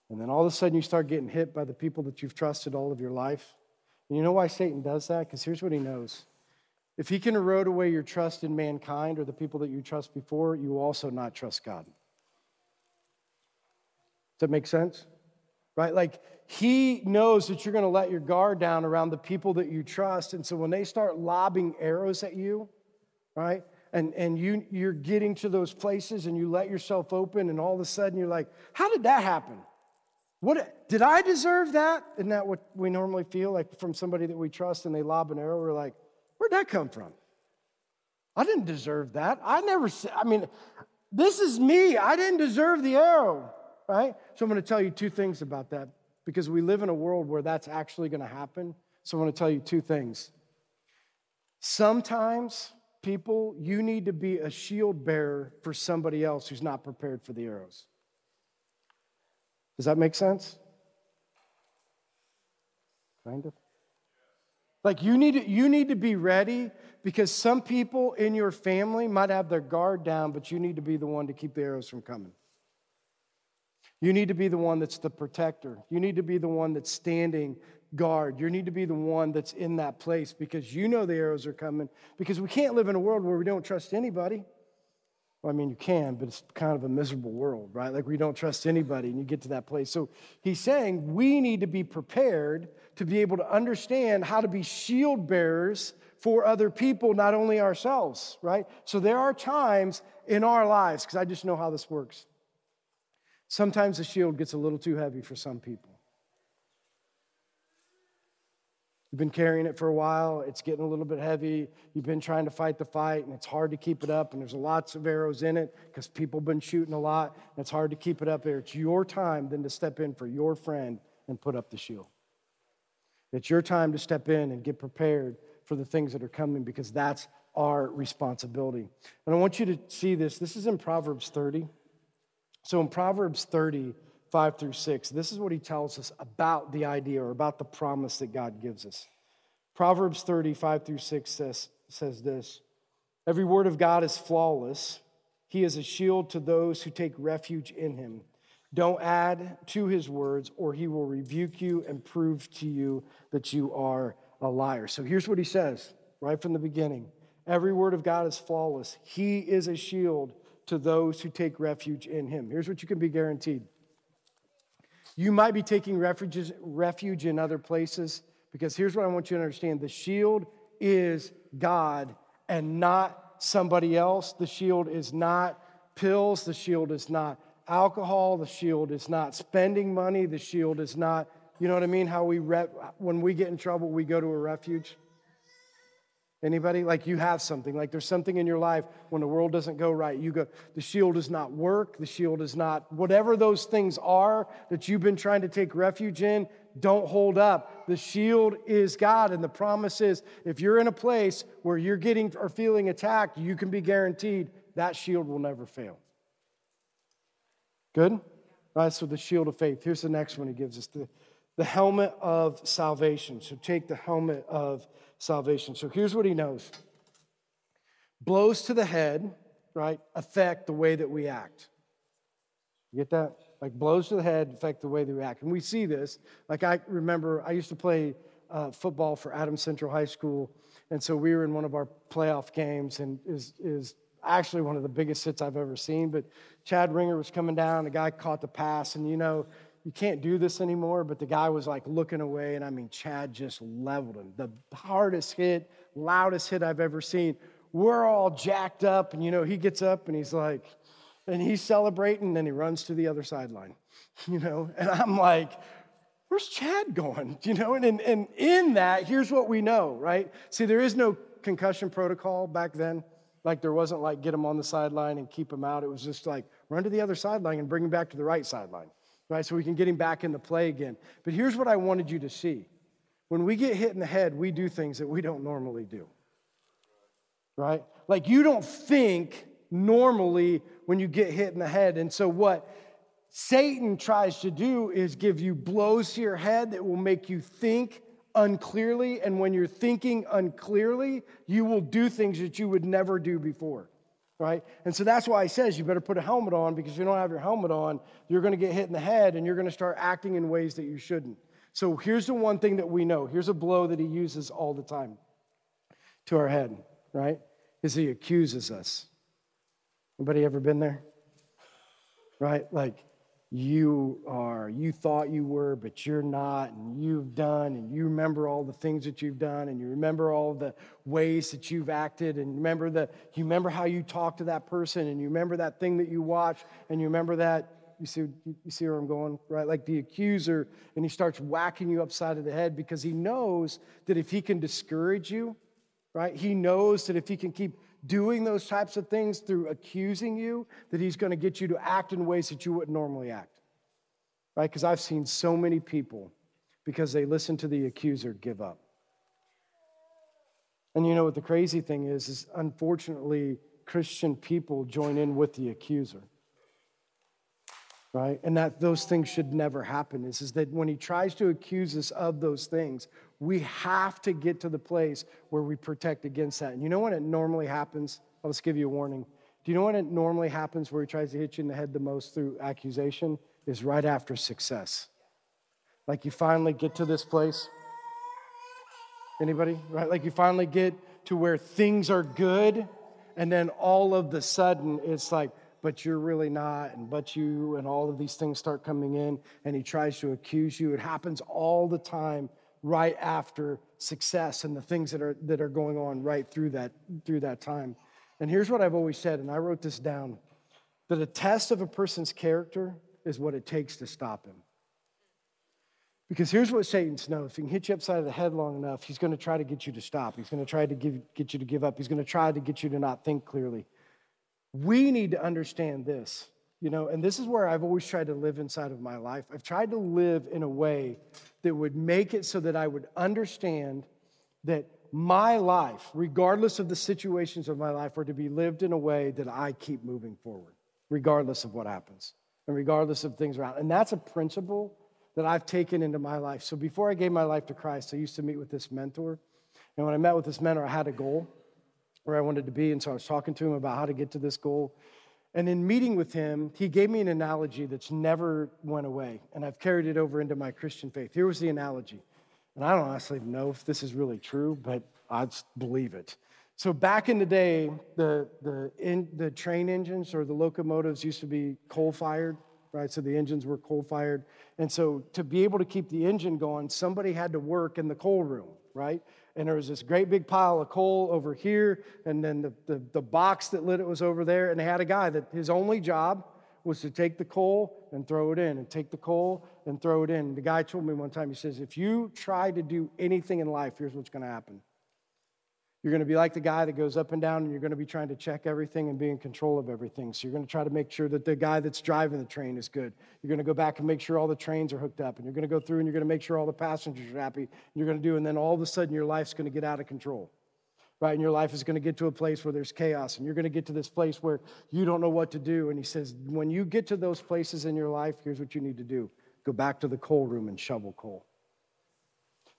And then all of a sudden you start getting hit by the people that you've trusted all of your life. And you know why Satan does that? Because here's what he knows. If he can erode away your trust in mankind or the people that you trust before, you also not trust God. Does that make sense? Right? Like he knows that you're going to let your guard down around the people that you trust. And so when they start lobbing arrows at you, right? And, and you, you're getting to those places and you let yourself open, and all of a sudden you're like, how did that happen? What, did I deserve that? Isn't that what we normally feel like from somebody that we trust and they lob an arrow? We're like, where'd that come from? I didn't deserve that. I never, I mean, this is me. I didn't deserve the arrow, right? So I'm going to tell you two things about that because we live in a world where that's actually going to happen. So I'm going to tell you two things. Sometimes, people, you need to be a shield bearer for somebody else who's not prepared for the arrows. Does that make sense? Kind of. Like you need to, you need to be ready because some people in your family might have their guard down, but you need to be the one to keep the arrows from coming. You need to be the one that's the protector. You need to be the one that's standing guard. You need to be the one that's in that place because you know the arrows are coming. Because we can't live in a world where we don't trust anybody. Well, I mean, you can, but it's kind of a miserable world, right? Like we don't trust anybody, and you get to that place. So he's saying we need to be prepared to be able to understand how to be shield bearers for other people, not only ourselves, right? So there are times in our lives, because I just know how this works. Sometimes the shield gets a little too heavy for some people. You've been carrying it for a while, it's getting a little bit heavy. You've been trying to fight the fight, and it's hard to keep it up, and there's lots of arrows in it because people have been shooting a lot, and it's hard to keep it up there. It's your time then to step in for your friend and put up the shield. It's your time to step in and get prepared for the things that are coming because that's our responsibility. And I want you to see this. This is in Proverbs 30. So in Proverbs 30, 5 through 6, this is what he tells us about the idea or about the promise that God gives us. Proverbs 35 through 6 says, says this Every word of God is flawless. He is a shield to those who take refuge in him. Don't add to his words, or he will rebuke you and prove to you that you are a liar. So here's what he says right from the beginning Every word of God is flawless. He is a shield to those who take refuge in him. Here's what you can be guaranteed you might be taking refuge, refuge in other places because here's what I want you to understand the shield is God and not somebody else. The shield is not pills, the shield is not alcohol, the shield is not spending money, the shield is not, you know what I mean? How we, when we get in trouble, we go to a refuge. Anybody? Like you have something, like there's something in your life when the world doesn't go right. You go, the shield does not work, the shield is not, whatever those things are that you've been trying to take refuge in, don't hold up. The shield is God, and the promise is if you're in a place where you're getting or feeling attacked, you can be guaranteed that shield will never fail. Good? All right, so the shield of faith. Here's the next one he gives us the, the helmet of salvation. So take the helmet of salvation. So here's what he knows blows to the head, right, affect the way that we act. You get that? Like blows to the head affect the way that we act. And we see this. Like I remember, I used to play uh, football for Adams Central High School, and so we were in one of our playoff games, and is is actually one of the biggest hits I've ever seen. But Chad Ringer was coming down, the guy caught the pass, and you know you can't do this anymore, but the guy was like looking away, and I mean, Chad just leveled him. The hardest hit, loudest hit I've ever seen. We're all jacked up, and you know, he gets up and he's like, and he's celebrating, and then he runs to the other sideline, [laughs] you know, and I'm like, where's Chad going? [laughs] You know, and, and, and in that, here's what we know, right? See, there is no concussion protocol back then. Like there wasn't like get him on the sideline and keep him out. It was just like run to the other sideline and bring him back to the right sideline right? So we can get him back into play again. But here's what I wanted you to see. When we get hit in the head, we do things that we don't normally do, right? Like you don't think normally when you get hit in the head. And so what Satan tries to do is give you blows to your head that will make you think unclearly. And when you're thinking unclearly, you will do things that you would never do before right? And so that's why he says you better put a helmet on because if you don't have your helmet on, you're going to get hit in the head and you're going to start acting in ways that you shouldn't. So here's the one thing that we know. Here's a blow that he uses all the time to our head, right? Is he accuses us. Anybody ever been there? Right? Like you are, you thought you were, but you're not, and you've done, and you remember all the things that you've done, and you remember all the ways that you've acted, and remember the, you remember how you talked to that person, and you remember that thing that you watched, and you remember that. You see, you see where I'm going, right? Like the accuser, and he starts whacking you upside of the head because he knows that if he can discourage you, right? He knows that if he can keep doing those types of things through accusing you, that he's going to get you to act in ways that you wouldn't normally act. Right? Because I've seen so many people, because they listen to the accuser, give up. And you know what the crazy thing is, is unfortunately, Christian people join in with the accuser. Right? And that those things should never happen. Is, is that when he tries to accuse us of those things, we have to get to the place where we protect against that. And you know when it normally happens? I'll just give you a warning. Do you know when it normally happens where he tries to hit you in the head the most through accusation? Is right after success. Like you finally get to this place. Anybody? Right? Like you finally get to where things are good, and then all of the sudden it's like, but you're really not, and but you, and all of these things start coming in, and he tries to accuse you. It happens all the time right after success and the things that are, that are going on right through that, through that time. And here's what I've always said, and I wrote this down that a test of a person's character is what it takes to stop him. Because here's what Satan knows. If he can hit you upside the head long enough, he's going to try to get you to stop. He's going to try to give, get you to give up. He's going to try to get you to not think clearly. We need to understand this, you know, and this is where I've always tried to live inside of my life. I've tried to live in a way that would make it so that I would understand that my life, regardless of the situations of my life, are to be lived in a way that I keep moving forward, regardless of what happens and regardless of things around. And that's a principle that I've taken into my life. So before I gave my life to Christ, I used to meet with this mentor. And when I met with this mentor, I had a goal where I wanted to be. And so I was talking to him about how to get to this goal. And in meeting with him, he gave me an analogy that's never went away, and I've carried it over into my Christian faith. Here was the analogy. And I don't honestly know if this is really true, but I believe it. So back in the day, the, the, in, the train engines or the locomotives used to be coal fired, right? So the engines were coal fired. And so to be able to keep the engine going, somebody had to work in the coal room, right? And there was this great big pile of coal over here, and then the, the, the, box that lit it was over there, and they had a guy that his only job was to take the coal and throw it in, and take the coal and throw it in. The guy told me one time, he says, If you try to do anything in life, here's what's going to happen. You're going to be like the guy that goes up and down, and you're going to be trying to check everything and be in control of everything. So you're going to try to make sure that the guy that's driving the train is good. You're going to go back and make sure all the trains are hooked up, and you're going to go through and you're going to make sure all the passengers are happy. You're going to do, and then all of a sudden your life's going to get out of control, right? And your life is going to get to a place where there's chaos, and you're going to get to this place where you don't know what to do. And he says, when you get to those places in your life, here's what you need to do: go back to the coal room and shovel coal.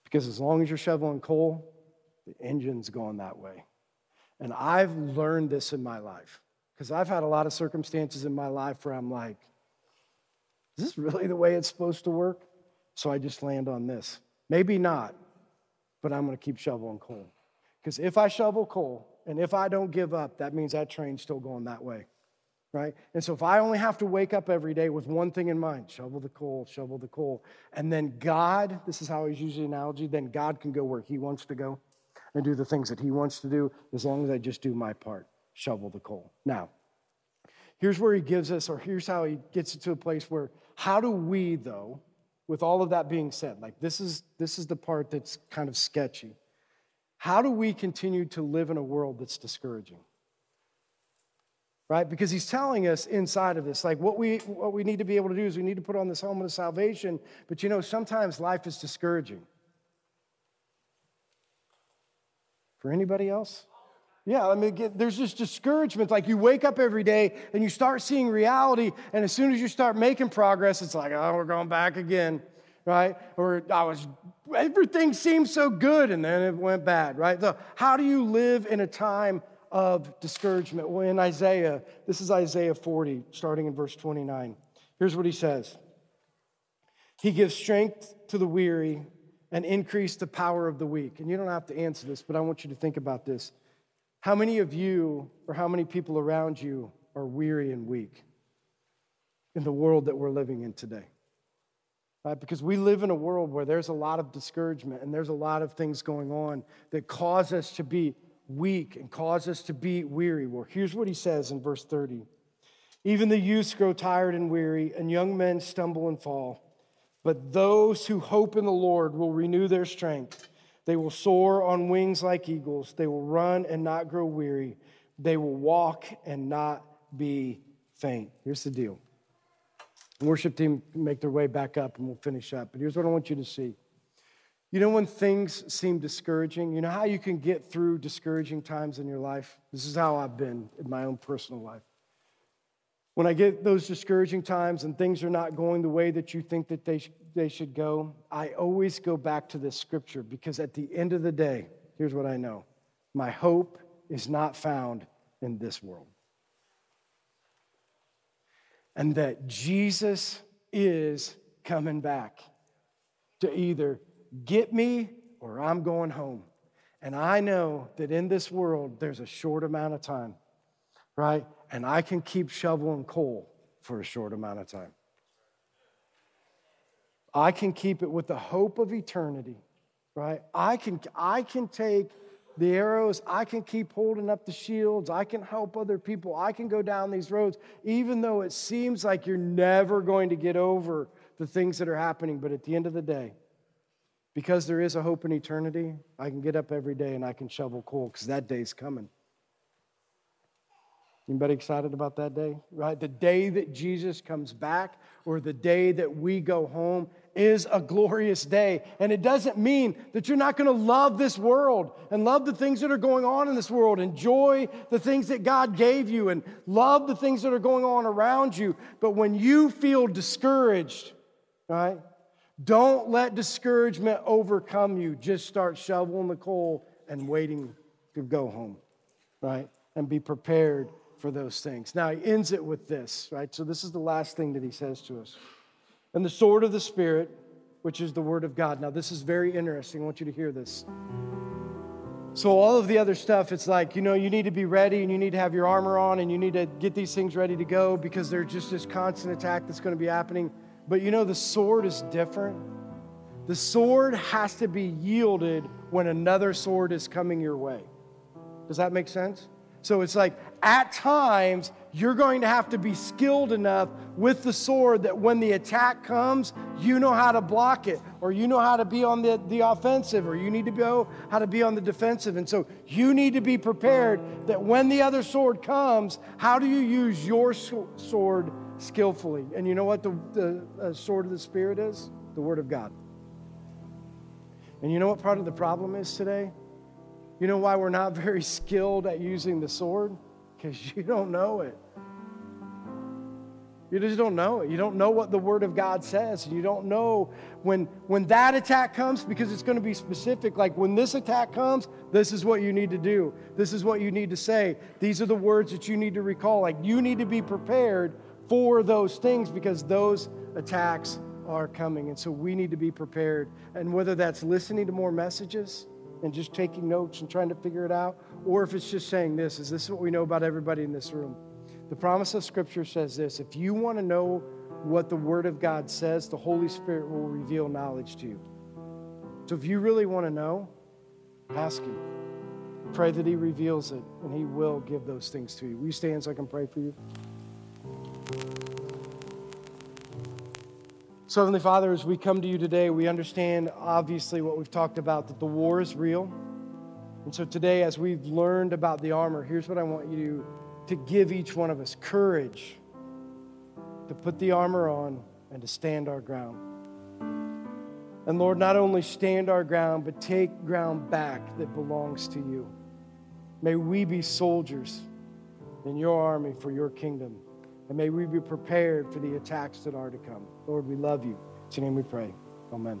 Because as long as you're shoveling coal, the engine's going that way. And I've learned this in my life because I've had a lot of circumstances in my life where I'm like, is this really the way it's supposed to work? So I just land on this. Maybe not, but I'm going to keep shoveling coal. Because if I shovel coal and if I don't give up, that means that train's still going that way, right? And so if I only have to wake up every day with one thing in mind shovel the coal, shovel the coal, and then God, this is how he's using the analogy, then God can go where he wants to go and do the things that he wants to do as long as I just do my part shovel the coal. Now, here's where he gives us, or here's how he gets it to a place where, how do we, though, with all of that being said, like this is, this is the part that's kind of sketchy. How do we continue to live in a world that's discouraging? Right? Because he's telling us inside of this, like what we, what we need to be able to do is we need to put on this helmet of salvation. But you know, sometimes life is discouraging. For anybody else? Yeah, I mean, there's this discouragement. Like you wake up every day and you start seeing reality, and as soon as you start making progress, it's like, oh, we're going back again, right? Or I was, everything seemed so good, and then it went bad, right? So, how do you live in a time of discouragement? Well, in Isaiah, this is Isaiah 40, starting in verse 29. Here's what he says He gives strength to the weary and increase the power of the weak. And you don't have to answer this, but I want you to think about this. How many of you or how many people around you are weary and weak in the world that we're living in today? Right? Because we live in a world where there's a lot of discouragement and there's a lot of things going on that cause us to be weak and cause us to be weary. Well, here's what he says in verse 30 Even the youths grow tired and weary, and young men stumble and fall. But those who hope in the Lord will renew their strength. They will soar on wings like eagles. They will run and not grow weary. They will walk and not be faint. Here's the deal. Worship team make their way back up and we'll finish up. But here's what I want you to see. You know when things seem discouraging? You know how you can get through discouraging times in your life? This is how I've been in my own personal life. When I get those discouraging times and things are not going the way that you think that they, sh- they should go, I always go back to this scripture because at the end of the day, here's what I know my hope is not found in this world. And that Jesus is coming back to either get me or I'm going home. And I know that in this world, there's a short amount of time, right? And I can keep shoveling coal for a short amount of time. I can keep it with the hope of eternity, right? I can, I can take the arrows, I can keep holding up the shields, I can help other people, I can go down these roads, even though it seems like you're never going to get over the things that are happening. But at the end of the day, because there is a hope in eternity, I can get up every day and I can shovel coal because that day's coming. Anybody excited about that day? Right? The day that Jesus comes back or the day that we go home is a glorious day. And it doesn't mean that you're not going to love this world and love the things that are going on in this world, enjoy the things that God gave you, and love the things that are going on around you. But when you feel discouraged, right, don't let discouragement overcome you. Just start shoveling the coal and waiting to go home, right? And be prepared for those things. Now, he ends it with this, right? So, this is the last thing that he says to us. And the sword of the Spirit, which is the word of God. Now, this is very interesting. I want you to hear this. So, all of the other stuff, it's like, you know, you need to be ready and you need to have your armor on and you need to get these things ready to go because there's just this constant attack that's going to be happening. But you know, the sword is different. The sword has to be yielded when another sword is coming your way. Does that make sense? So it's like at times you're going to have to be skilled enough with the sword that when the attack comes, you know how to block it, or you know how to be on the, the offensive, or you need to know how to be on the defensive. And so you need to be prepared that when the other sword comes, how do you use your sword skillfully? And you know what the, the uh, sword of the Spirit is? The Word of God. And you know what part of the problem is today? You know why we're not very [laughs] skilled at using the sword? Because [laughs] you don't know it. You just don't know it. You don't know what the Word of God says. You don't know when, when that attack comes because it's going to be specific. Like when this attack comes, this is what you need to do. This is what you need to say. These are the words that you need to recall. Like you need to be prepared for those things because those attacks are coming. And so we need to be prepared. And whether that's listening to more messages and just taking notes and trying to figure it out, or if it's just saying this, is this what we know about everybody in this room? The promise of Scripture says this if you want to know what the Word of God says, the Holy Spirit will reveal knowledge to you. So if you really want to know, ask Him. Pray that He reveals it, and He will give those things to you. Will you stand so I can pray for you? So, Heavenly Father, as we come to you today, we understand obviously what we've talked about that the war is real. And so today, as we've learned about the armor, here's what I want you to give each one of us courage to put the armor on and to stand our ground. And Lord, not only stand our ground, but take ground back that belongs to you. May we be soldiers in your army for your kingdom. And may we be prepared for the attacks that are to come. Lord, we love you. In your name we pray. Amen.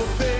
We'll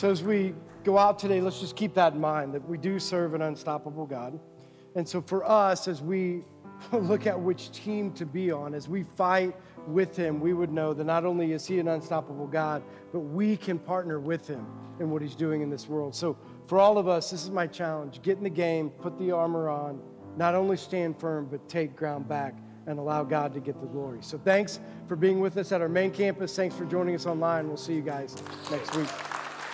So as we go out today, let's just keep that in mind that we do serve an unstoppable God. And so for us, as we [laughs] look at which team to be on, as we fight with Him, we would know that not only is He an unstoppable God, but we can partner with Him in what He's doing in this world. So for all of us, this is my challenge get in the game, put the armor on, not only stand firm, but take ground back and allow God to get the glory. So thanks for being with us at our main campus. Thanks for joining us online. We'll see you guys next week.